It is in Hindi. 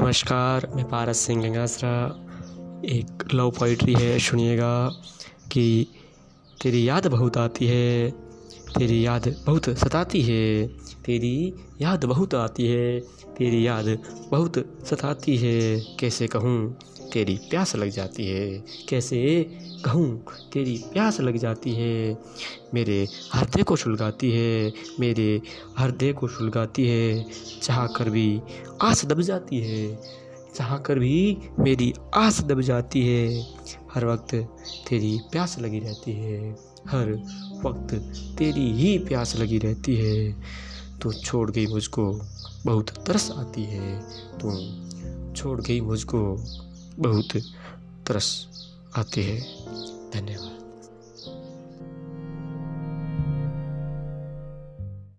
नमस्कार, मैं पारस सिंह गंगासरा एक लव पोइट्री है, सुनिएगा कि तेरी याद बहुत आती है। तेरी याद बहुत सताती है, तेरी याद बहुत आती है, तेरी याद बहुत सताती है। कैसे कहूँ, तेरी प्यास लग जाती है। कैसे कहूँ, तेरी प्यास लग जाती है। मेरे हृदय को सुलगाती है, मेरे हृदय को सुलगाती है। चाह कर भी आस दब जाती है। चाह कर भी मेरी आस दब जाती है। हर वक्त तेरी प्यास लगी रहती है। हर वक्त तेरी ही प्यास लगी रहती है। तो छोड़ गई मुझको, बहुत तरस आती है। तो छोड़ गई मुझको, बहुत तरस आती है। धन्यवाद।